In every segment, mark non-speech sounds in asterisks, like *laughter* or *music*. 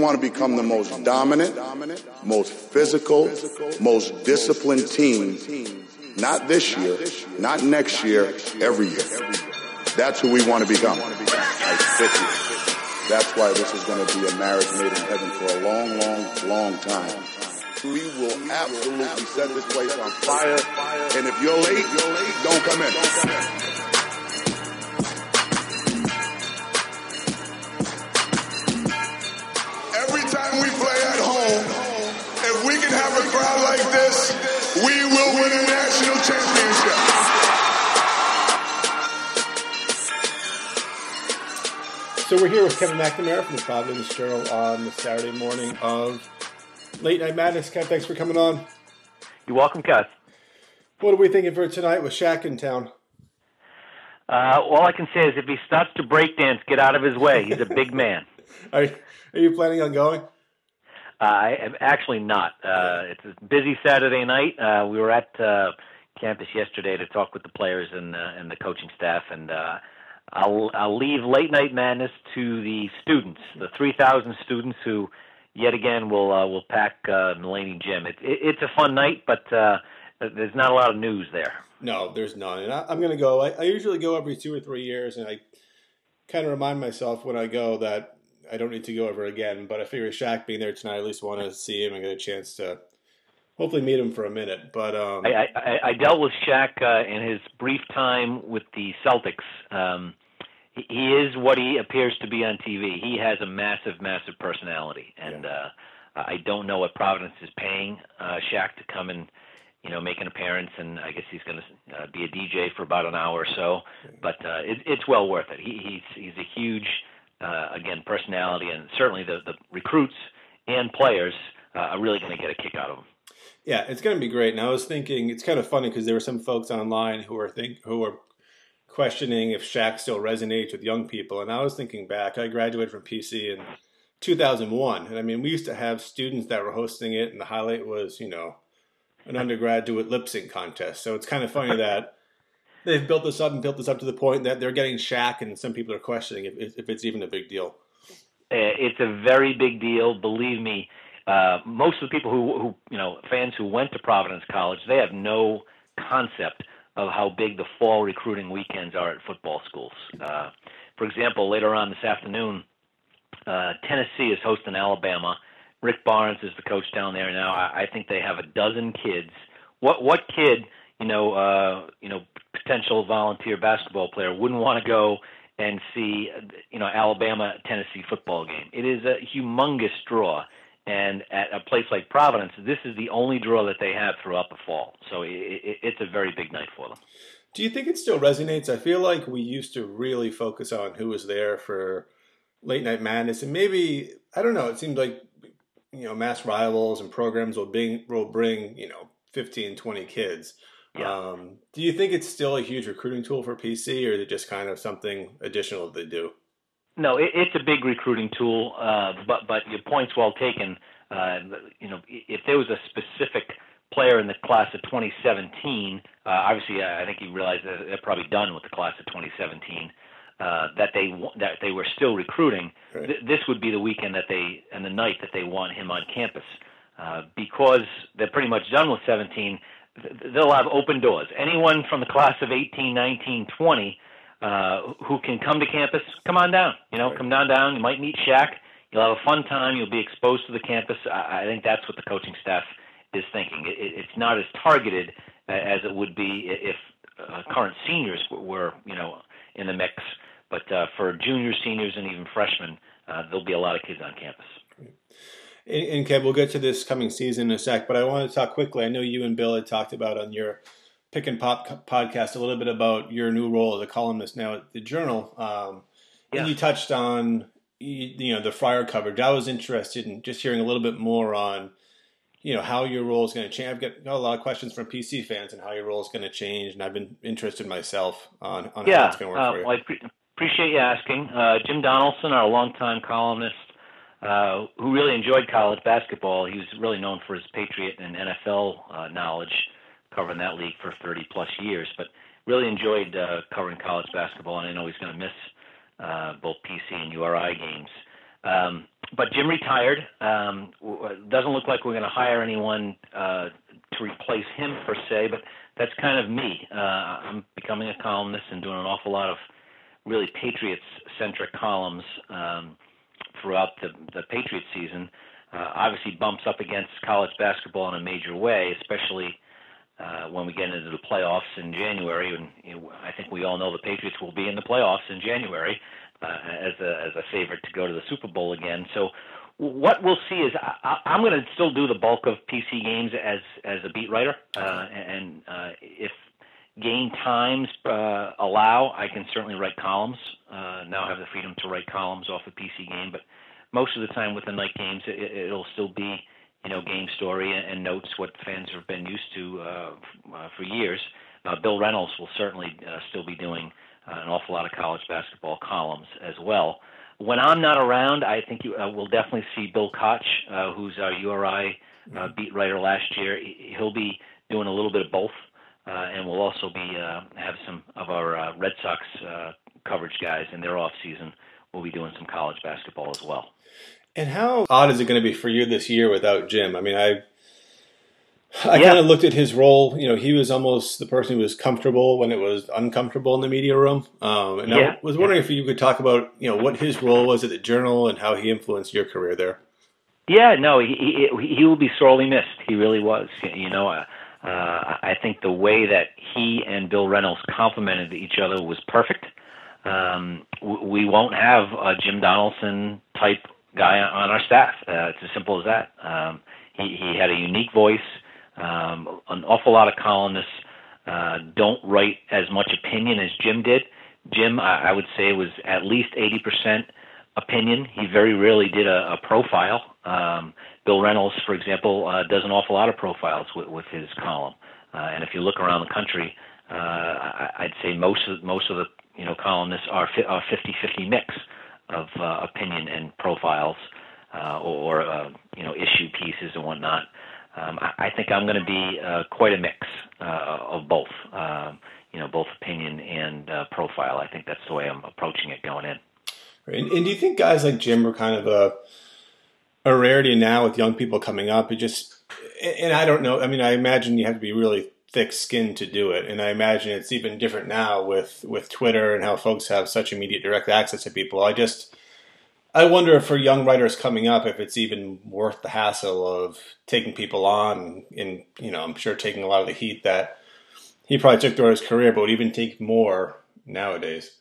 want to become the most dominant, most physical, most disciplined team, not this year, not next year, every year. That's who we want to become. That's why this is going to be a marriage made in heaven for a long, long, long time. We will absolutely set this place on fire. And if you're late, you're late. Don't come in. A crowd like this, we will win a national championship. So we're here with Kevin McNamara from the Providence Journal on the Saturday morning of Late Night Madness. Kev, thanks for coming on. You're welcome, Gus. What are we thinking for tonight with Shaq in town? Uh, all I can say is if he starts to break dance, get out of his way. He's a big man. *laughs* Are, are you planning on going? I am actually not. Uh, it's a busy Saturday night. Uh, we were at uh, campus yesterday to talk with the players and uh, and the coaching staff, and uh, I'll I'll leave late night madness to the students, the 3,000 students who, yet again, will uh, will pack uh, Mullaney Gym. It, it, it's a fun night, but uh, there's not a lot of news there. No, there's none. And I, I'm going to go. I, I usually go every two or three years, and I kind of remind myself when I go that I don't need to go over again. But I figure Shaq being there tonight, I at least want to see him and get a chance to hopefully meet him for a minute. But um, I, I, I dealt with Shaq uh, in his brief time with the Celtics. Um, he, he is what he appears to be on TV. He has a massive, massive personality, and uh, I don't know what Providence is paying uh, Shaq to come and you know make an appearance, and I guess he's going to uh, be a DJ for about an hour or so. But uh, it, it's well worth it. He, he's he's a huge, uh, again, personality, and certainly the the recruits and players uh, are really going to get a kick out of them. Yeah, it's going to be great. And I was thinking, it's kind of funny because there were some folks online who are think who are questioning if Shaq still resonates with young people. And I was thinking back, I graduated from PC in 2001, and I mean, we used to have students that were hosting it, and the highlight was, you know, an undergraduate lip sync contest. So it's kind of funny *laughs* that they've built this up and built this up to the point that they're getting Shaq, and some people are questioning if, if it's even a big deal. Uh, It's a very big deal. Believe me, uh, most of the people who, who, you know, fans who went to Providence College, they have no concept of how big the fall recruiting weekends are at football schools. Uh, for example, later on this afternoon, uh, Tennessee is hosting Alabama. Rick Barnes is the coach down there now. I, I think they have a dozen kids. What what kid, you know, uh, you know, potential volunteer basketball player wouldn't want to go and see, you know, Alabama Tennessee football game? It is a humongous draw. And at a place like Providence, this is the only draw that they have throughout the fall. So it, it, it's a very big night for them. Do you think it still resonates? I feel like we used to really focus on who was there for late night madness, and maybe I don't know. It seemed like you know mass rivals and programs will bring will bring you know 15, 20 kids. Yeah. Um, do you think it's still a huge recruiting tool for PC, or is it just kind of something additional that they do? No, it, it's a big recruiting tool, uh, but but your point's well taken. Uh, you know, if there was a specific player in the class of 2017, uh, obviously uh, I think you realize that they're probably done with the class of 2017. Uh, that they that they were still recruiting. Right. Th- this would be the weekend that they and the night that they want him on campus, uh, because they're pretty much done with 17. Th- They'll have open doors. Anyone from the class of 18, 19, 20 uh, who can come to campus, come on down. You know, Right. come down down. You might meet Shaq. You'll have a fun time. You'll be exposed to the campus. I, I think that's what the coaching staff is thinking. It, it, it's not as targeted as it would be if uh, current seniors were, were, you know, in the mix. But uh, for juniors, seniors, and even freshmen, uh, there'll be a lot of kids on campus. And, and Kev, we'll get to this coming season in a sec, but I want to talk quickly. I know you and Bill had talked about on your Pick and Pop podcast a little bit about your new role as a columnist now at the Journal. Um, Yeah. And you touched on you, you know the Friar coverage. I was interested in just hearing a little bit more on you know how your role is going to change. I've got, got a lot of questions from PC fans and how your role is going to change, and I've been interested myself on, on how it's going to work uh, for you. well, I pre- appreciate you asking. Uh, Jim Donaldson, our longtime columnist, uh, who really enjoyed college basketball. He was really known for his Patriot and NFL uh, knowledge, covering that league for 30 plus years. But really enjoyed uh, covering college basketball, and I know he's going to miss uh, both PC and URI games. Um, but Jim retired. Um, doesn't look like we're going to hire anyone uh, to replace him per se, but that's kind of me. Uh, I'm becoming a columnist and doing an awful lot of really Patriots-centric columns um, throughout the, the Patriots season. Uh, obviously, bumps up against college basketball in a major way, especially uh, when we get into the playoffs in January. And you know, I think we all know the Patriots will be in the playoffs in January uh, as a as a favorite to go to the Super Bowl again. So what we'll see is I, I'm going to still do the bulk of PC games as as a beat writer, uh, and uh, if game times uh, allow, I can certainly write columns. Uh, now I have the freedom to write columns off the PC game, but most of the time with the night games, it, it'll still be you know game story and, notes what fans have been used to uh, uh, for years. Uh, Bill Reynolds will certainly uh, still be doing an awful lot of college basketball columns as well. When I'm not around, I think you will definitely see Bill Koch, who's our URI beat writer last year. He'll be doing a little bit of both, and we'll also be uh, have some of our uh, Red Sox uh, coverage guys in their off season. We'll be doing some college basketball as well. And how odd is it going to be for you this year without Jim? I mean, I I yeah. kind of looked at his role. You know, he was almost the person who was comfortable when it was uncomfortable in the media room. Um, and yeah. I was wondering yeah. if you could talk about, you know, what his role was at the Journal and how he influenced your career there. Yeah, no, he he, he will be sorely missed. He really was. You know, uh, uh, I think the way that he and Bill Reynolds complemented each other was perfect. Um, we won't have a Jim Donaldson type guy on our staff. Uh, it's as simple as that. Um, he he had a unique voice. Um, an awful lot of columnists uh, don't write as much opinion as Jim did. Jim, I, I would say, was at least 80% opinion. He very rarely did a, a profile. Um, Bill Reynolds, for example, uh, does an awful lot of profiles with, with his column. Uh, and if you look around the country, uh, I, I'd say most of most of the you know columnists are a 50-50 mix of uh, opinion and profiles, uh, or, or uh, you know issue pieces and whatnot um, I, I think I'm going to be uh, quite a mix uh, of both, um, you know, both opinion and uh, profile. I think that's the way I'm approaching it going in. And, and do you think guys like Jim are kind of a a rarity now with young people coming up? It just, and I don't know. I mean, I imagine you have to be really thick skinned to do it, and I imagine it's even different now with with Twitter and how folks have such immediate direct access to people. I just I wonder if for young writers coming up, if it's even worth the hassle of taking people on, and you know, I'm sure taking a lot of the heat that he probably took throughout his career, but would even take more nowadays.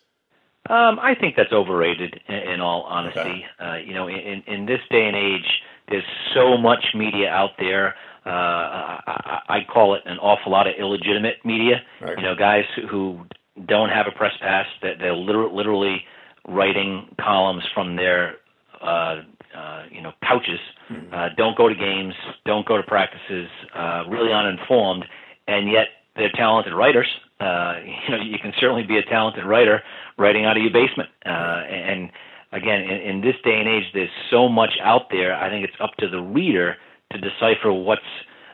Um, I think that's overrated. In, in all honesty, okay. uh, you know, in in this day and age, there's so much media out there. Uh, I, I call it an awful lot of illegitimate media. Right. You know, guys who don't have a press pass that they're literally, literally writing columns from their uh, uh, you know couches, mm-hmm. uh, don't go to games, don't go to practices, uh, really uninformed, and yet they're talented writers. Uh, you know, you can certainly be a talented writer writing out of your basement. Uh, and again, in, in this day and age, there's so much out there. I think it's up to the reader to decipher what's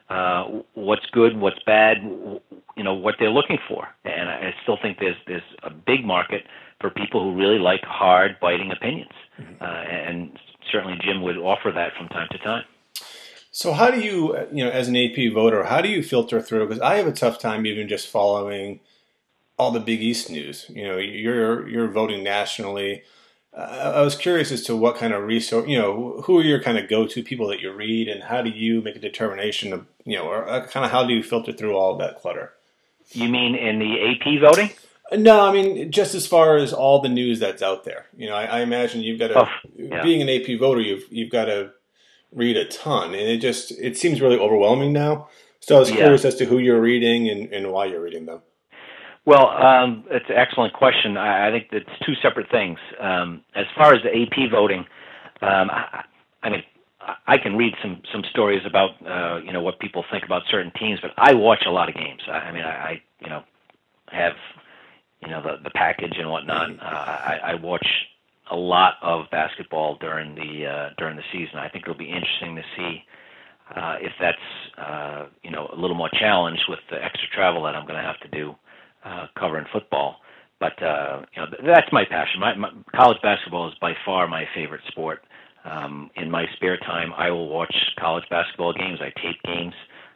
uh, what's good, what's bad, you know, what they're looking for. And I still think there's there's a big market for people who really like hard, biting opinions. Mm-hmm. Uh, and certainly Jim would offer that from time to time. So how do you, you know, as an AP voter, how do you filter through? Because I have a tough time even just following all the Big East news. You know, you're you're voting nationally. Uh, I was curious as to what kind of resource, you know, who are your kind of go-to people that you read, and how do you make a determination of, you know, or uh, kind of how do you filter through all of that clutter? You mean in the AP voting? No, I mean just as far as all the news that's out there. You know, I, I imagine you've got to, oh, yeah. being an AP voter, you've you've got to read a ton, and it just it seems really overwhelming now. So I was curious as to who you're reading and, and why you're reading them. Well, um, it's an excellent question. I, I think it's two separate things. Um, as far as the AP voting, um, I, I mean, I can read some some stories about uh, you know what people think about certain teams, but I watch a lot of games. I, I mean, I, I you know have you know the the package and whatnot. Uh, I, I watch a lot of basketball during the uh, during the season. I think it'll be interesting to see uh, if that's uh, you know a little more challenged with the extra travel that I'm going to have to do uh, covering football. But uh, you know that's my passion. My, my college basketball is by far my favorite sport. um, in my spare time, I will watch college basketball games. I tape games.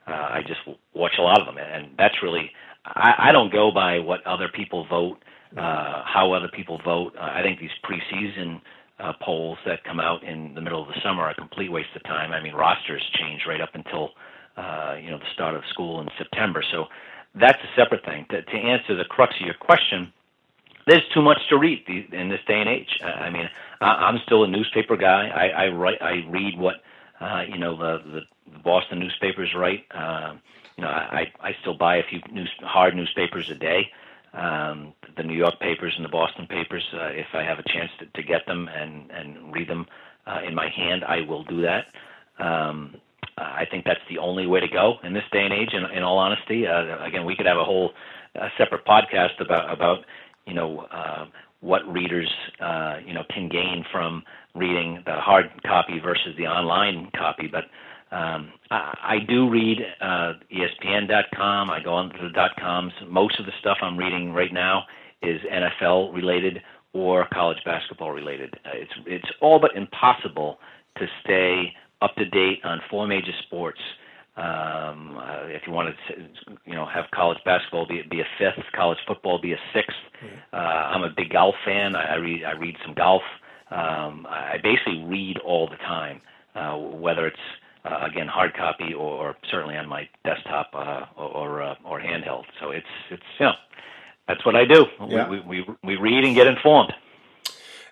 Uh, I just watch a lot of them, and that's really. I, I don't go by what other people vote, uh, how other people vote. Uh, I think these preseason uh, polls that come out in the middle of the summer are a complete waste of time. I mean, rosters change right up until uh, you know the start of school in September. So that's a separate thing. To, to answer the crux of your question, there's too much to read in this day and age. I mean, I'm still a newspaper guy. I, I write, I read what uh, you know the, the Boston newspapers write. Uh, you know, I, I still buy a few news, hard newspapers a day. Um, the New York papers and the Boston papers, uh, if I have a chance to, to get them and and read them uh, in my hand, I will do that. Um, I think that's the only way to go in this day and age. In, in all honesty, uh, again, we could have a whole uh, separate podcast about about you know uh, what readers uh, you know can gain from reading the hard copy versus the online copy. But um, I, I do read uh, ESPN.com. I go on to the dot coms. Most of the stuff I'm reading right now is NFL related or college basketball related. Uh, it's it's all but impossible to stay up to date on four major sports. Um, uh, if you want to, you know, have college basketball be, be a fifth, college football be a 6th mm-hmm. Uh, I'm a big golf fan. I, I read I read some golf. Um, I basically read all the time, uh, whether it's uh, again hard copy or, or certainly on my desktop uh, or uh, or handheld. So it's it's you know that's what I do. Yeah. We, we we read and get informed.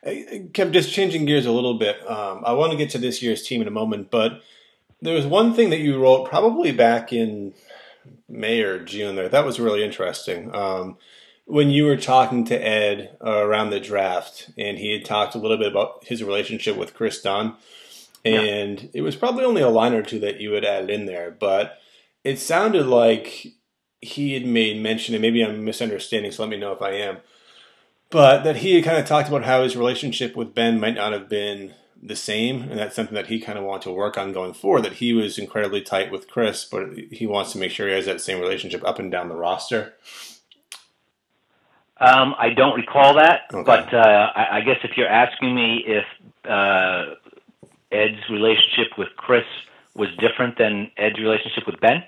Kev, just changing gears a little bit. Um, I want to get to this year's team in a moment, but there was one thing that you wrote probably back in May or June there. That was really interesting. Um, when you were talking to Ed uh, around the draft, and he had talked a little bit about his relationship with Kris Dunn, and yeah. it was probably only a line or two that you had added in there, but it sounded like he had made mention, and maybe I'm misunderstanding, so let me know if I am, but that he had kind of talked about how his relationship with Ben might not have been the same, and that's something that he kind of wanted to work on going forward. That he was incredibly tight with Kris, but he wants to make sure he has that same relationship up and down the roster. Um, I don't recall that, okay. but uh, I, I, guess if you're asking me if uh, Ed's relationship with Kris was different than Ed's relationship with Ben.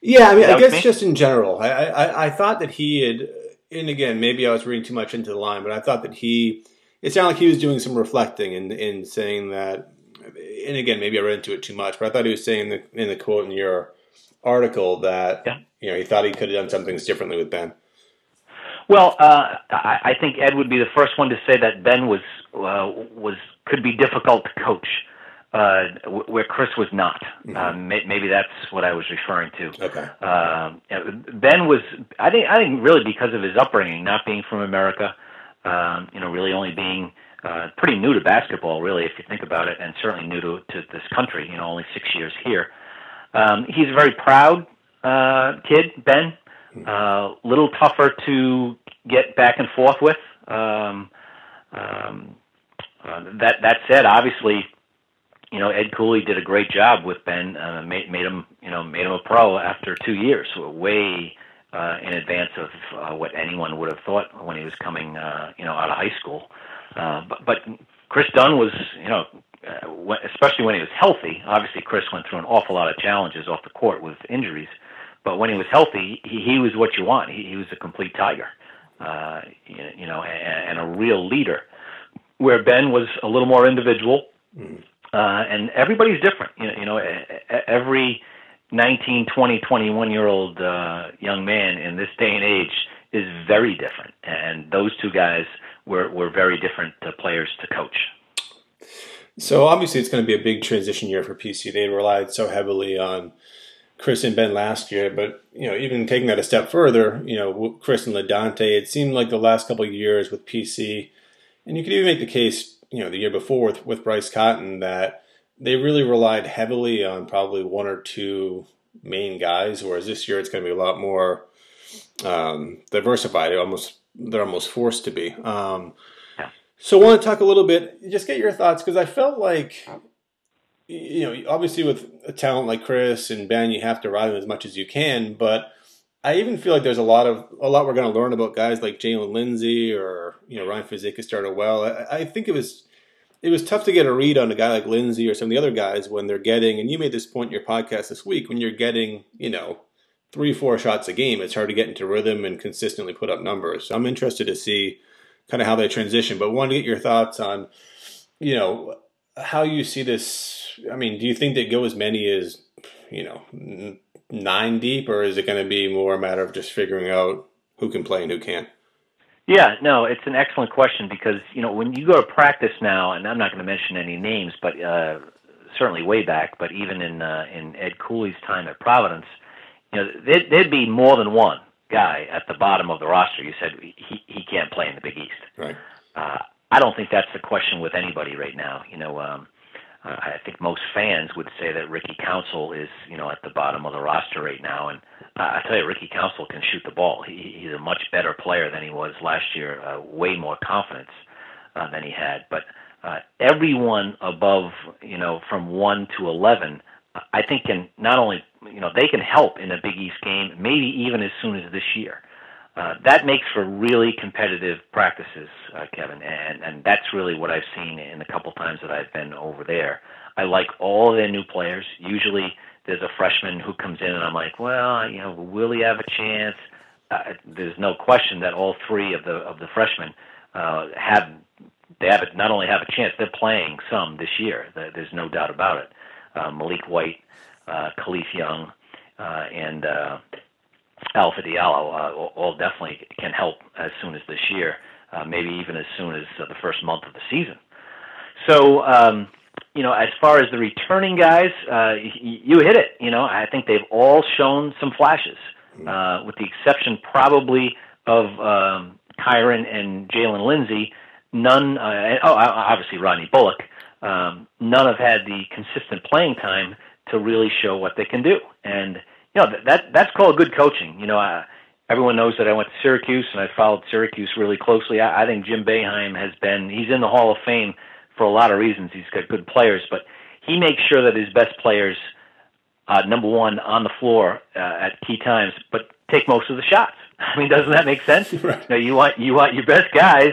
Yeah, I mean, I guess just in general, I, I, I thought that he had, and again, maybe I was reading too much into the line, but I thought that he, it sounded like he was doing some reflecting and in, in saying that, and again, maybe I read into it too much, but I thought he was saying in the, in the quote in your article that yeah. you know he thought he could have done some things differently with Ben. Well, uh, I, I think Ed would be the first one to say that Ben was uh, was could be difficult to coach, uh, where Kris was not. Mm-hmm. Um, maybe that's what I was referring to. Okay. Uh, ben was, I think, I think really because of his upbringing, not being from America, um, you know, really only being uh, pretty new to basketball, really, if you think about it, and certainly new to, to this country. You know, only six years here. Um, he's a very proud uh, kid, Ben. A mm-hmm. uh, little tougher to get back and forth with. Um, um, uh, that that said, obviously, you know Ed Cooley did a great job with Ben. Uh, made made him you know made him a pro after two years, so way uh, in advance of uh, what anyone would have thought when he was coming uh, you know out of high school. Uh, but, but Kris Dunn was you know uh, especially when he was healthy. Obviously, Kris went through an awful lot of challenges off the court with injuries. But when he was healthy, he, he was what you want. He, he was a complete tiger, uh, you, you know, and, and a real leader where Ben was a little more individual, mm. uh, and everybody's different. You know, you know, every 19, 20, 21 year old uh, young man in this day and age is very different, and those two guys were were very different uh, players to coach. So obviously, it's going to be a big transition year for PC. They relied so heavily on Kris and Ben last year, but you know, even taking that a step further, you know, Kris and LaDontae, it seemed like the last couple of years with PC and you could even make the case, you know, the year before with, with Bryce Cotton that they really relied heavily on probably one or two main guys, whereas this year it's going to be a lot more um, diversified. almost they're almost forced to be. Um, So I want to talk a little bit, just get your thoughts because I felt like, you know, obviously with a talent like Kris and Ben, you have to ride them as much as you can, but I even feel like there's a lot of a lot we're going to learn about guys like Jalen Lindsey or you know Ryan Fazekas started well. I, I, think it was it was tough to get a read on a guy like Lindsey or some of the other guys when they're getting, and you made this point in your podcast this week, when you're getting, you know, three, four shots a game, it's hard to get into rhythm and consistently put up numbers. So I'm interested to see kind of how they transition, but want to get your thoughts on, you know, how you see this. I mean, do you think they go as many as, you know, nine deep, or is it going to be more a matter of just figuring out who can play and who can't? Yeah, no, it's an excellent question because you know when you go to practice now, and I'm not going to mention any names, but uh, certainly way back, but even in uh, in Ed Cooley's time at Providence, you know there'd, there'd be more than one guy at the bottom of the roster. You said he he can't play in the Big East. Right. Uh, I don't think that's the question with anybody right now. You know, um, I think most fans would say that Ricky Council is, you know, at the bottom of the roster right now. And uh, I tell you, Ricky Council can shoot the ball. He, he's a much better player than he was last year. Uh, way more confidence uh, than he had. But uh, everyone above, you know, from one to eleven, I think can not only, you know, they can help in a Big East game, maybe even as soon as this year. Uh, that makes for really competitive practices, uh, Kevin, and and that's really what I've seen in the couple times that I've been over there. I like all their new players. Usually, there's a freshman who comes in, and I'm like, well, you know, will he have a chance? Uh, there's no question that all three of the of the freshmen uh, have they have not only have a chance, they're playing some this year. There's no doubt about it. Uh, Maliek White, uh, Kalif Young, uh, and uh, Alpha Diallo uh, all definitely can help as soon as this year, uh, maybe even as soon as uh, the first month of the season. So, um, you know, as far as the returning guys, uh, you hit it. You know, I think they've all shown some flashes, uh, with the exception probably of um, Kyron and Jalen Lindsey. None, uh, oh, obviously Rodney Bullock. Um, none have had the consistent playing time to really show what they can do, and you know that that's called good coaching. You know, uh, everyone knows that I went to Syracuse and I followed Syracuse really closely. I, I think Jim Boeheim has been he's in the Hall of Fame for a lot of reasons. He's got good players, but he makes sure that his best players, uh, number one, on the floor uh, at key times, but take most of the shots. *laughs* I mean, doesn't that make sense? *laughs* right. you, know, you want you want your best guys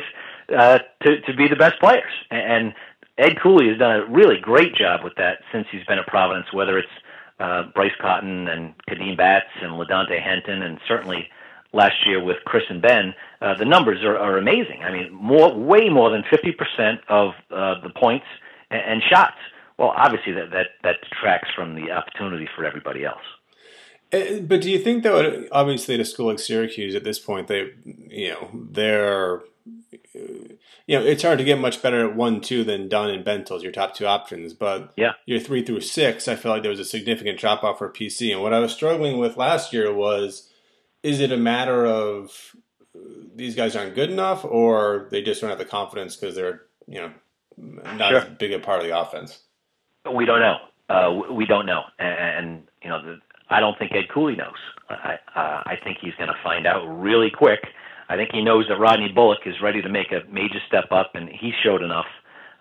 uh, to to be the best players, and Ed Cooley has done a really great job with that since he's been at Providence. Whether it's uh, Bryce Cotton and Kadeem Batts and LaDontae Henton, and certainly last year with Kris and Ben, uh, the numbers are, are amazing. I mean, more, way more than 50% of uh, the points and, and shots. Well, obviously that, that, that detracts from the opportunity for everybody else. Uh, but do you think that obviously at a school like Syracuse at this point they you know they're you know, it's hard to get much better at one, two than Dunn and Bentil your top two options. But yeah, your three through six, I feel like there was a significant drop off for PC. And what I was struggling with last year was, is it a matter of these guys aren't good enough, or they just don't have the confidence because they're you know not sure. as big a part of the offense? We don't know. Uh, we don't know, and, and you know, the, I don't think Ed Cooley knows. I uh, I think he's going to find out really quick I think he knows that Rodney Bullock is ready to make a major step up, and he showed enough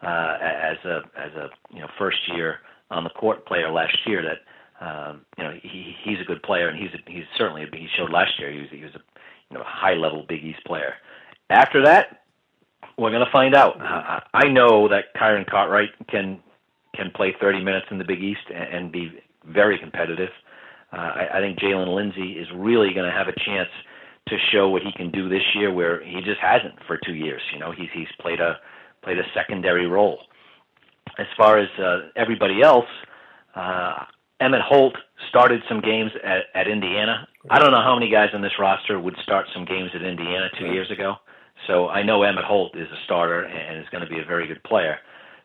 uh, as a as a you know first year on the court player last year that um, you know he he's a good player, and he's a, he's certainly he showed last year he was he was a you know high level Big East player. After that, we're going to find out. I, I know that Kyron Cartwright can can play 30 minutes in the Big East and, and be very competitive. Uh, I, I think Jalen Lindsey is really going to have a chance to show what he can do this year, where he just hasn't for two years. You know, he's he's played a played a secondary role. As far as uh, everybody else, uh, Emmett Holt started some games at, at Indiana. I don't know how many guys on this roster would start some games at Indiana two years ago. So I know Emmett Holt is a starter and is going to be a very good player.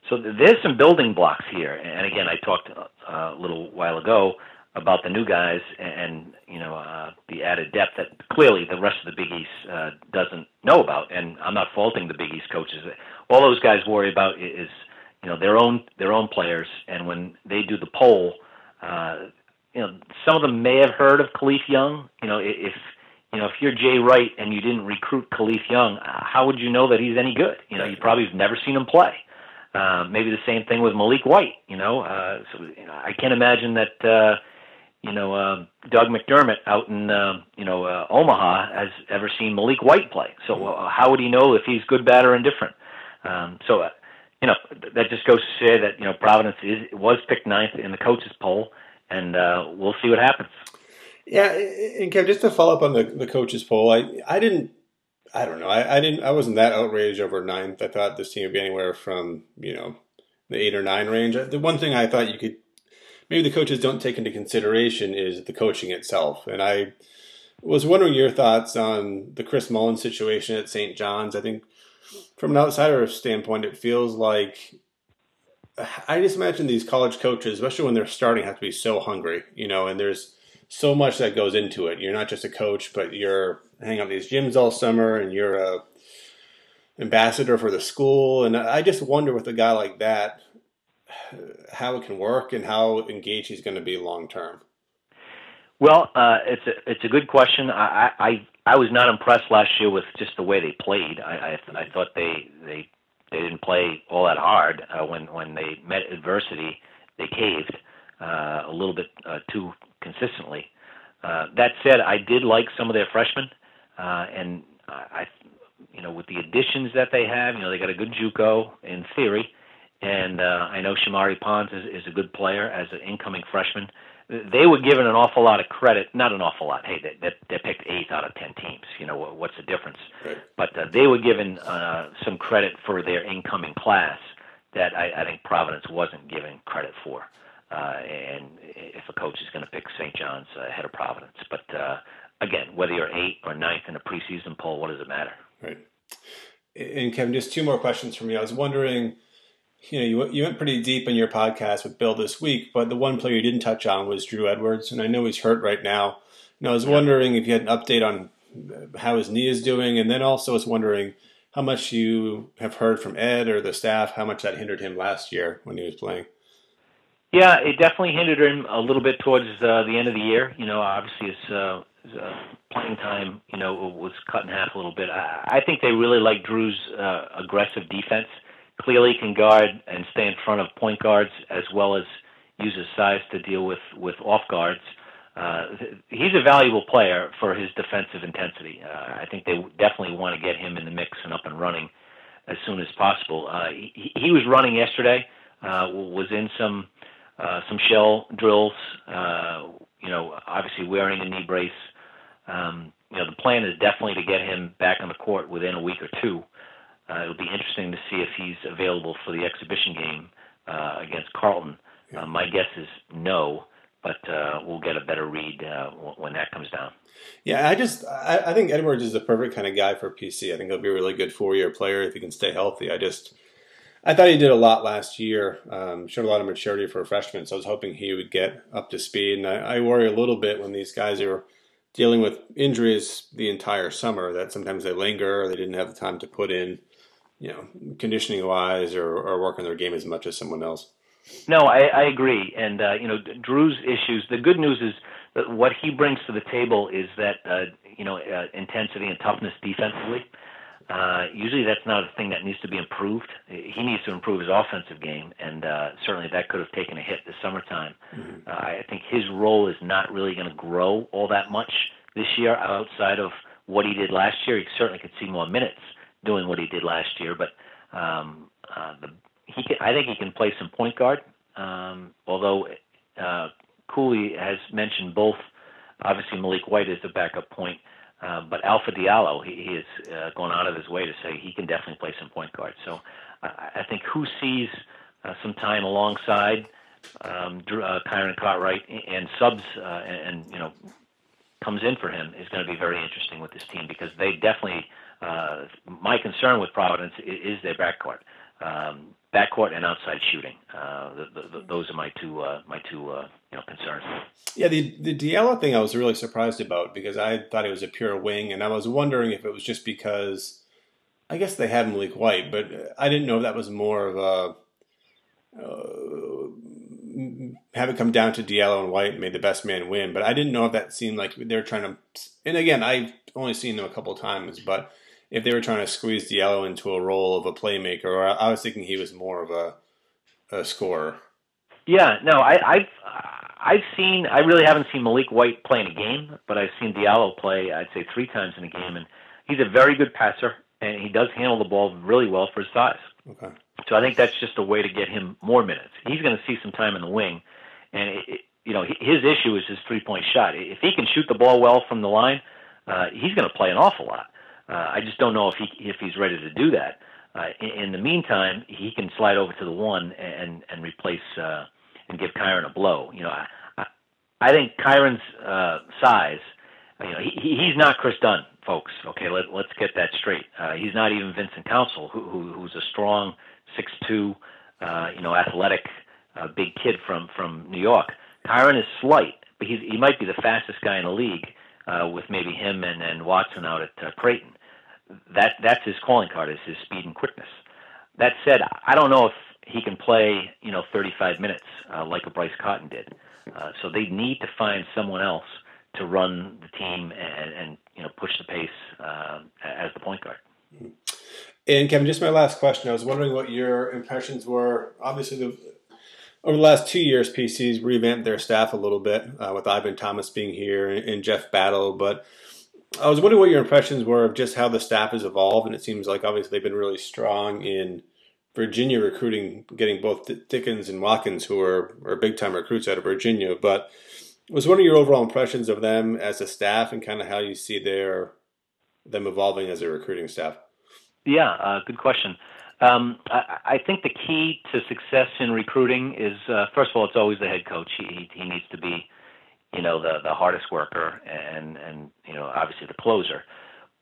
So there's some building blocks here. And again, I talked uh, a little while ago about the new guys and you know uh, the added depth that clearly the rest of the Big East uh, doesn't know about. And I'm not faulting the Big East coaches. All those guys worry about is you know their own their own players. And when they do the poll, uh, you know some of them may have heard of Kalif Young. You know if you know if you're Jay Wright and you didn't recruit Kalif Young, how would you know that he's any good? You know you probably have never seen him play. Uh, maybe the same thing with Maliek White. You know, uh, so you know, I can't imagine that. Uh, you know, uh, Doug McDermott out in, uh, you know, uh, Omaha has ever seen Maliek White play. So uh, how would he know if he's good, bad, or indifferent? Um, so, uh, you know, that just goes to say that you know Providence is was picked ninth in the coaches poll, and uh, we'll see what happens. Yeah, and Kev, just to follow up on the the coaches poll, I I didn't. I don't know. I, I didn't. I wasn't that outraged over ninth. I thought this team would be anywhere from you know the eight or nine range. The one thing I thought you could maybe the coaches don't take into consideration is the coaching itself. And I was wondering your thoughts on the Chris Mullin situation at St. John's. I think from an outsider standpoint, it feels like I just imagine these college coaches, especially when they're starting, have to be so hungry, you know, and there's so much that goes into it. You're not just a coach, but you're hanging out these gyms all summer and you're a ambassador for the school. And I just wonder with a guy like that, how it can work and how engaged he's going to be long term. Well, uh, it's a it's a good question. I, I I was not impressed last year with just the way they played. I I, I thought they they they didn't play all that hard uh, when when they met adversity. They caved uh, a little bit uh, too consistently. Uh, that said, I did like some of their freshmen, uh, and I, you know, with the additions that they have, you know, they got a good JUCO in theory, and uh, I know Shamorie Ponds is, is a good player as an incoming freshman. They were given an awful lot of credit, not an awful lot. Hey, they, they, they picked eighth out of ten teams. You know what's the difference? Right. But uh, they were given uh, some credit for their incoming class that I, I think Providence wasn't given credit for. Uh, and if a coach is going to pick St. John's uh, ahead of Providence, but uh, again, whether you're eighth or ninth in a preseason poll, what does it matter? Right. And Kevin, just two more questions for me. I was wondering you know, you, you went pretty deep in your podcast with Bill this week, but the one player you didn't touch on was Drew Edwards, and I know he's hurt right now. And I was wondering if you had an update on how his knee is doing, and then also was wondering how much you have heard from Ed or the staff, how much that hindered him last year when he was playing. Yeah, it definitely hindered him a little bit towards uh, the end of the year. You know, obviously his, uh, his uh, playing time, you know, was cut in half a little bit. I, I think they really like Drew's uh, aggressive defense clearly can guard and stay in front of point guards as well as use his size to deal with with off guards. Uh, he's a valuable player for his defensive intensity. Uh, I think they definitely want to get him in the mix and up and running as soon as possible. Uh, he, he was running yesterday, uh, was in some uh, some shell drills. Uh, you know, obviously wearing a knee brace. Um, you know, the plan is definitely to get him back on the court within a week or two. Uh, it'll be interesting to see if he's available for the exhibition game uh, against Carleton. Uh, my guess is no, but uh, we'll get a better read uh, when that comes down. Yeah, I just I, I, think Edwards is the perfect kind of guy for PC. I think he'll be a really good four year player if he can stay healthy. I just I thought he did a lot last year, um, showed a lot of maturity for a freshman. So I was hoping he would get up to speed. And I, I worry a little bit when these guys are dealing with injuries the entire summer that sometimes they linger or they didn't have the time to put in you know, conditioning wise or, or work on their game as much as someone else. No, I, I agree. And, uh, you know, Drew's issues, the good news is that what he brings to the table is that, uh, you know, uh, intensity and toughness defensively. Uh, usually that's not a thing that needs to be improved. He needs to improve his offensive game, and uh, certainly that could have taken a hit this summertime. Mm-hmm. Uh, I think his role is not really going to grow all that much this year outside of what he did last year. He certainly could see more minutes doing what he did last year. But um, uh, the, he can, I think he can play some point guard. Um, although uh, Cooley has mentioned both. Obviously, Maliek White is the backup point, uh, but Alpha Diallo, he, he has uh, gone out of his way to say he can definitely play some point guard. So I, I think who sees uh, some time alongside um, uh, Kyron Cartwright and subs uh, and, and you know comes in for him is going to be very interesting with this team because they definitely uh, my concern with Providence is, is their backcourt, um, backcourt and outside shooting. Uh, the, the, those are my two uh, my two uh, you know concerns. Yeah, the the Diallo thing I was really surprised about because I thought it was a pure wing, and I was wondering if it was just because I guess they had Maliek White, but I didn't know if that was more of a. Uh, have it come down to Diallo and White and made the best man win, but I didn't know if that seemed like they were trying to. And again, I've only seen them a couple times, but if they were trying to squeeze Diallo into a role of a playmaker, or I was thinking he was more of a a scorer. Yeah, no, I, I've I've seen I really haven't seen Maliek White play in a game, but I've seen Diallo play I'd say three times in a game, and he's a very good passer, and he does handle the ball really well for his size. Okay. So I think that's just a way to get him more minutes. He's going to see some time in the wing, and it, it, you know his issue is his three point shot. If he can shoot the ball well from the line, uh, he's going to play an awful lot. Uh, I just don't know if he if he's ready to do that. Uh, in, in the meantime, he can slide over to the one and and replace uh, and give Kyron a blow. You know, I I, I think Kyron's uh, size. You know, he, he's not Kris Dunn, folks. Okay, let, let's get that straight. Uh, he's not even Vincent Council, who, who who's a strong six two, uh, you know, athletic, big kid from from New York. Kyron is slight, but he's, he might be the fastest guy in the league uh, with maybe him and, and Watson out at uh, Creighton. That that's his calling card is his speed and quickness. That said, I don't know if he can play you know 35 minutes uh, like a Bryce Cotton did. Uh, so they need to find someone else to run the team and, and you know push the pace uh, as the point guard. And Kevin, just my last question. I was wondering what your impressions were. Obviously, the over the last two years, PC's revamped their staff a little bit uh, with Ivan Thomas being here and, and, Jeff Battle. But I was wondering what your impressions were of just how the staff has evolved. And it seems like obviously they've been really strong in Virginia recruiting, getting both Dickens and Watson, who are, are big time recruits out of Virginia. But was one of your overall impressions of them as a staff and kind of how you see their them evolving as a recruiting staff? Yeah, uh, good question. Um, I, I, think the key to success in recruiting is, uh, first of all, it's always the head coach. He, he needs to be, you know, the, the hardest worker and, and, you know, obviously the closer.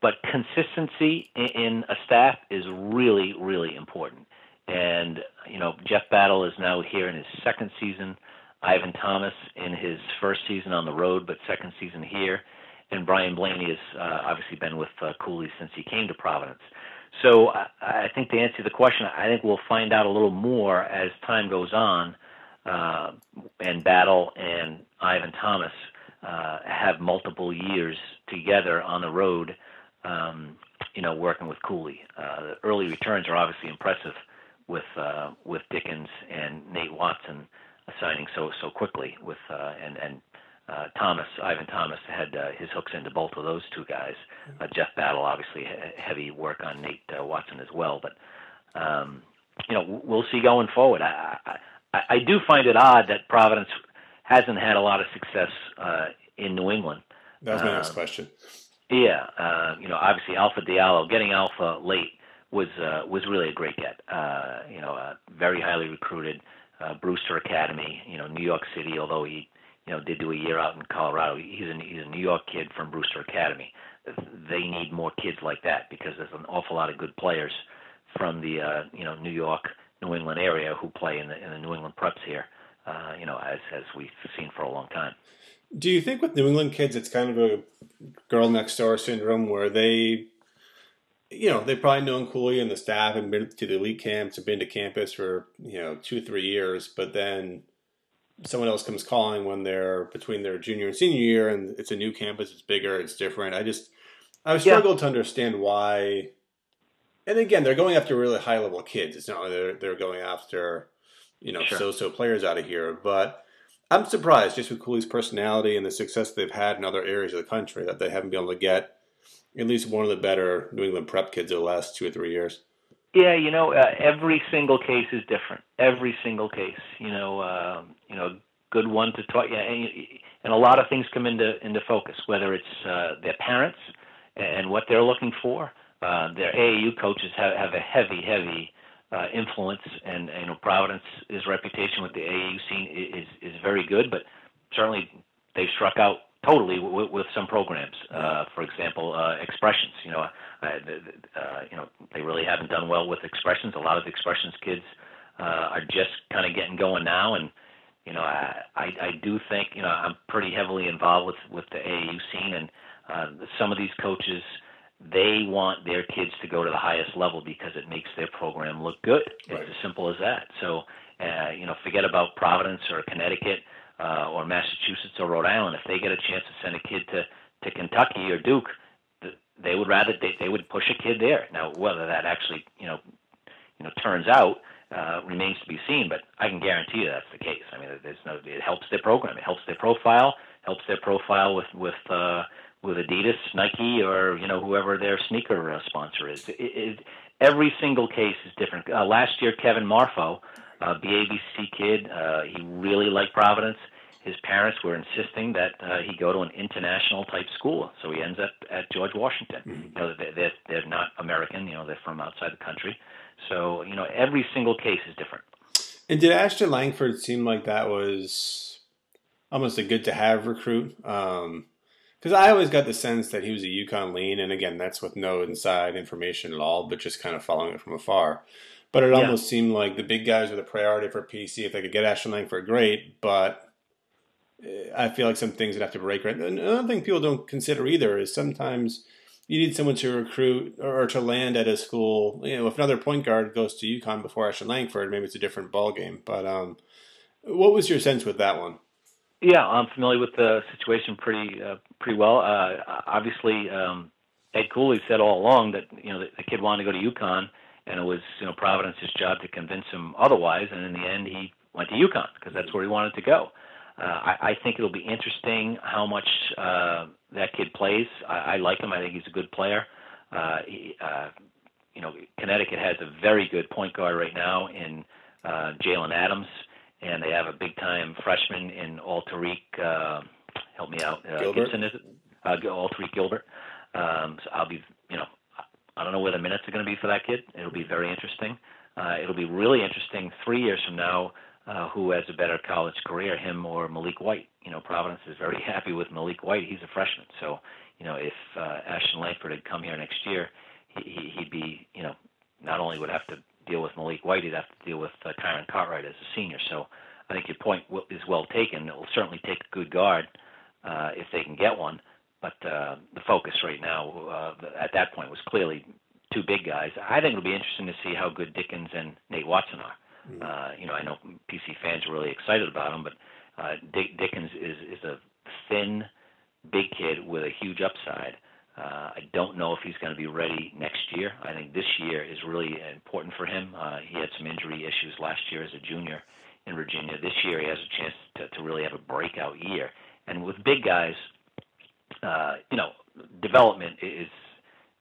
But consistency in, in a staff is really, really important. And, you know, Jeff Battle is now here in his second season. Ivan Thomas in his first season on the road, but second season here. And Brian Blaney has uh, obviously been with uh, Cooley since he came to Providence. So I, think to answer the question, I think we'll find out a little more as time goes on, uh, and Battle and Ivan Thomas uh, have multiple years together on the road. Um, you know, working with Cooley. Uh, the early returns are obviously impressive with uh, with Dickens and Nate Watson signing so so quickly with uh, and and uh, Thomas, Ivan Thomas, had uh, his hooks into both of those two guys. Uh, Jeff Battle, obviously, heavy work on Nate uh, Watson as well. But um, you know, we'll see going forward. I, I, I do find it odd that Providence hasn't had a lot of success uh, in New England. That was my next um, question. Yeah, uh, you know, obviously Alpha Diallo getting Alpha late was uh, was really a great get. Uh, you know, uh, very highly recruited. Uh, Brewster Academy, you know, New York City. Although he you know, did do a year out in Colorado. He's a he's a New York kid from Brewster Academy. They need more kids like that because there's an awful lot of good players from the uh, you know New York, New England area who play in the in the New England preps here. Uh, you know, as as we've seen for a long time. Do you think with New England kids, it's kind of a girl next door syndrome where they, you know, they probably known Cooley and the staff and been to the elite camps and been to campus for you know two three years, but then someone else comes calling when they're between their junior and senior year, and it's a new campus, it's bigger, it's different. I just I've struggled yeah. to understand why. And again, they're going after really high level kids. It's not like they're they're going after you know sure. so so players out of here, but. I'm surprised just with Cooley's personality and the success they've had in other areas of the country that they haven't been able to get at least one of the better New England prep kids of the last two or three years. Yeah, you know, uh, every single case is different. Every single case, you know, uh, you know, good one to talk. Yeah, and, and a lot of things come into into focus, whether it's uh, their parents and what they're looking for. Uh, their AAU coaches have, have a heavy, heavy uh, influence, and you know, Providence's reputation with the AAU scene is is very good, but certainly they've struck out totally with, with some programs. Uh, for example, uh, expressions. You know, uh, uh, you know, they really haven't done well with expressions. A lot of the expressions kids uh, are just kind of getting going now, and you know, I, I I do think you know I'm pretty heavily involved with with the AAU scene, and uh, some of these coaches they want their kids to go to the highest level because it makes their program look good. Right. It's as simple as that. So, uh, you know, forget about Providence or Connecticut uh, or Massachusetts or Rhode Island. If they get a chance to send a kid to to Kentucky or Duke, they would rather they, they would push a kid there. Now, whether that actually you know you know turns out uh, remains to be seen, but I can guarantee you that's the case. I mean, there's no it helps their program, it helps their profile, helps their profile with with uh, with Adidas, Nike, or you know whoever their sneaker uh, sponsor is. It, it, every single case is different. Uh, last year, Kevin Marfo, uh, BABC kid, uh, he really liked Providence. His parents were insisting that uh, he go to an international type school, so he ends up at George Washington. Mm-hmm. You know, they're, they're they're not American. You know, they're from outside the country. So you know, every single case is different. And did Ashton Langford seem like that was almost a good to have recruit? Um, because I always got the sense that he was a UConn lean, and again, that's with no inside information at all, but just kind of following it from afar. But it yeah. almost seemed like the big guys were the priority for PC. If they could get Ashton Langford, great. But eh, I feel like some things would have to break right. Another thing people don't consider either is sometimes you need someone to recruit or to land at a school. You know, if another point guard goes to UConn before Ashton Langford, maybe it's a different ball game. But um, what was your sense with that one? Yeah, I'm familiar with the situation pretty uh, pretty well. Uh, obviously, um, Ed Cooley said all along that you know the, the kid wanted to go to UConn, and it was you know Providence's job to convince him otherwise. And in the end, he went to UConn because that's where he wanted to go. Uh, I, I think it'll be interesting how much uh, that kid plays. I, I like him. I think he's a good player. Uh, he, uh, you know, Connecticut has a very good point guard right now in uh, Jalen Adams and they have a big time freshman in Alterique. Uh, help me out, uh, Gilbert. Gibson is it? Uh, Alterique Gilbert. Um, so I'll be, you know, I don't know where the minutes are going to be for that kid. It'll be very interesting. Uh, it'll be really interesting three years from now. Uh, who has a better college career, him or Maliek White? You know, Providence is very *laughs* happy with Maliek White. He's a freshman, so you know if uh, Ashton Langford had come here next year, he, he'd be, you know, not only would have to deal with Maliek White, he'd have to deal with uh, Kyron Cartwright as a senior. So I think your point is well taken. It will certainly take a good guard uh, if they can get one. But uh, the focus right now uh, at that point was clearly two big guys. I think it'll be interesting to see how good Dickens and Nate Watson are. Mm-hmm. Uh, you know, I know PC fans are really excited about him, but uh, Dick, Dickens is is a thin, big kid with a huge upside. Uh, I don't know if he's going to be ready next year. I think this year is really important for him. Uh, he had some injury issues last year as a junior in Virginia. This year he has a chance to, to really have a breakout year. And with big guys, uh, you know, development is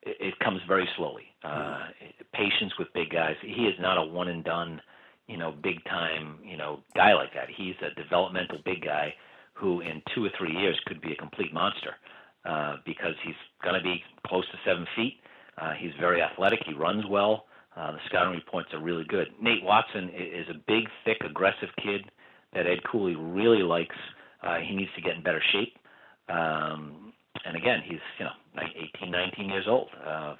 it, it comes very slowly. Uh, patience with big guys. He is not a one and done, you know, big time, you know, guy like that. He's a developmental big guy who in two or three years could be a complete monster uh, because he's going to be close to seven feet. Uh, he's very athletic. He runs well. Uh, the scouting reports are really good. Nate Watson is a big, thick, aggressive kid that Ed Cooley really likes. Uh, he needs to get in better shape. Um, and again, he's you know 18, 19 years old. Uh,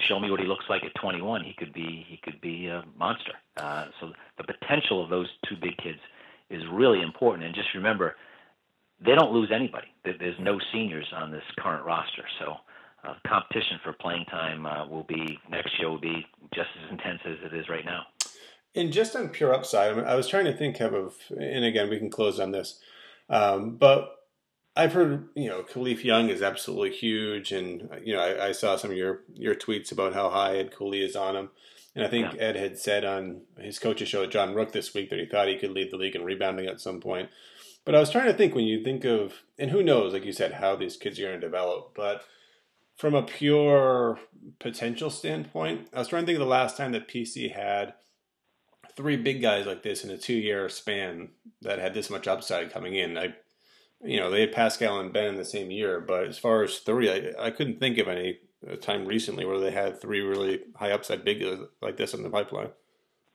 show me what he looks like at 21. He could be he could be a monster. Uh, so the potential of those two big kids is really important. And just remember, they don't lose anybody. There's no seniors on this current roster. So uh, competition for playing time uh, will be next year will be just as intense as it is right now. And just on pure upside, I, mean, I was trying to think of, and again, we can close on this, um, but I've heard, you know, Kalif Young is absolutely huge, and you know, I, I, saw some of your your tweets about how high Ed Cooley is on him, and I think yeah. Ed had said on his coach's show at John Rook this week that he thought he could lead the league in rebounding at some point. But I was trying to think when you think of, and who knows, like you said, how these kids are going to develop, but from a pure potential standpoint, I was trying to think of the last time that PC had three big guys like this in a two year span that had this much upside coming in. I, you know, they had Paschal and Ben in the same year, but as far as three, I, I couldn't think of any time recently where they had three really high upside big like this in the pipeline.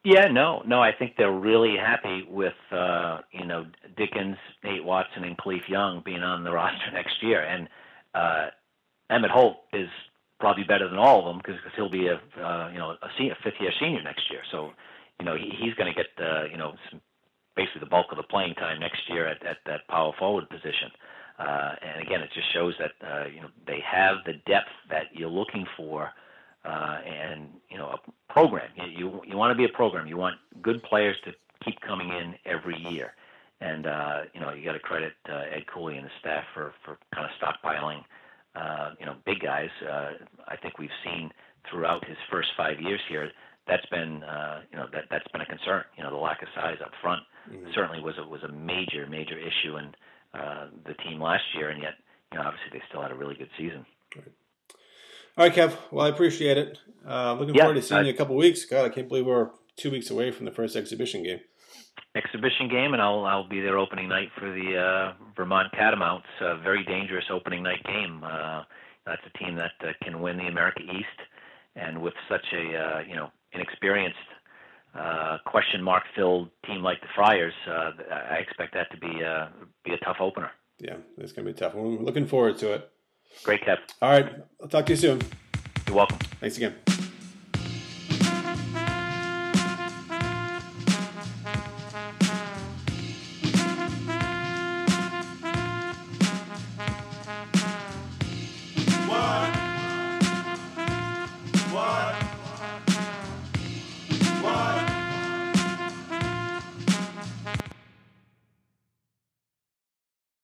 Yeah, no, no. I think they're really happy with uh, you know Dickens, Nate Watson, and Kalif Young being on the *laughs* roster next year, and uh, Emmett Holt is probably better than all of them because he'll be a uh, you know a senior, fifth year senior next year. So you know he, he's going to get uh, you know some, basically the bulk of the playing time next year at, at that power forward position. Uh, and again, it just shows that uh, you know they have the depth that you're looking for, uh, and you know a program. You you, you want to be a program. You want good players to keep coming in every year, and uh, you know you got to credit uh, Ed Cooley and the staff for for kind of stockpiling uh, you know, big guys. Uh, I think we've seen throughout his first five years here. That's been, uh, you know, that that's been a concern. You know, the lack of size up front mm-hmm. certainly was a was a major major issue in uh, the team last year, and yet, you know, obviously they still had a really good season. Right. All right, Kev. Well, I appreciate it. Uh, looking Yeah, forward to seeing you in a couple weeks. God, I can't believe we're two weeks away from the first exhibition game. exhibition game, and I'll I'll be there opening night for the uh, Vermont Catamounts. A very dangerous opening night game. Uh, that's a team that uh, can win the America East, and with such a uh, you know inexperienced, uh, question mark filled team like the Friars, uh, I expect that to be uh, be a tough opener. Yeah, it's going to be tough. We're looking forward to it. Great, Kev. All right. I'll talk to you soon. You're welcome. Thanks again.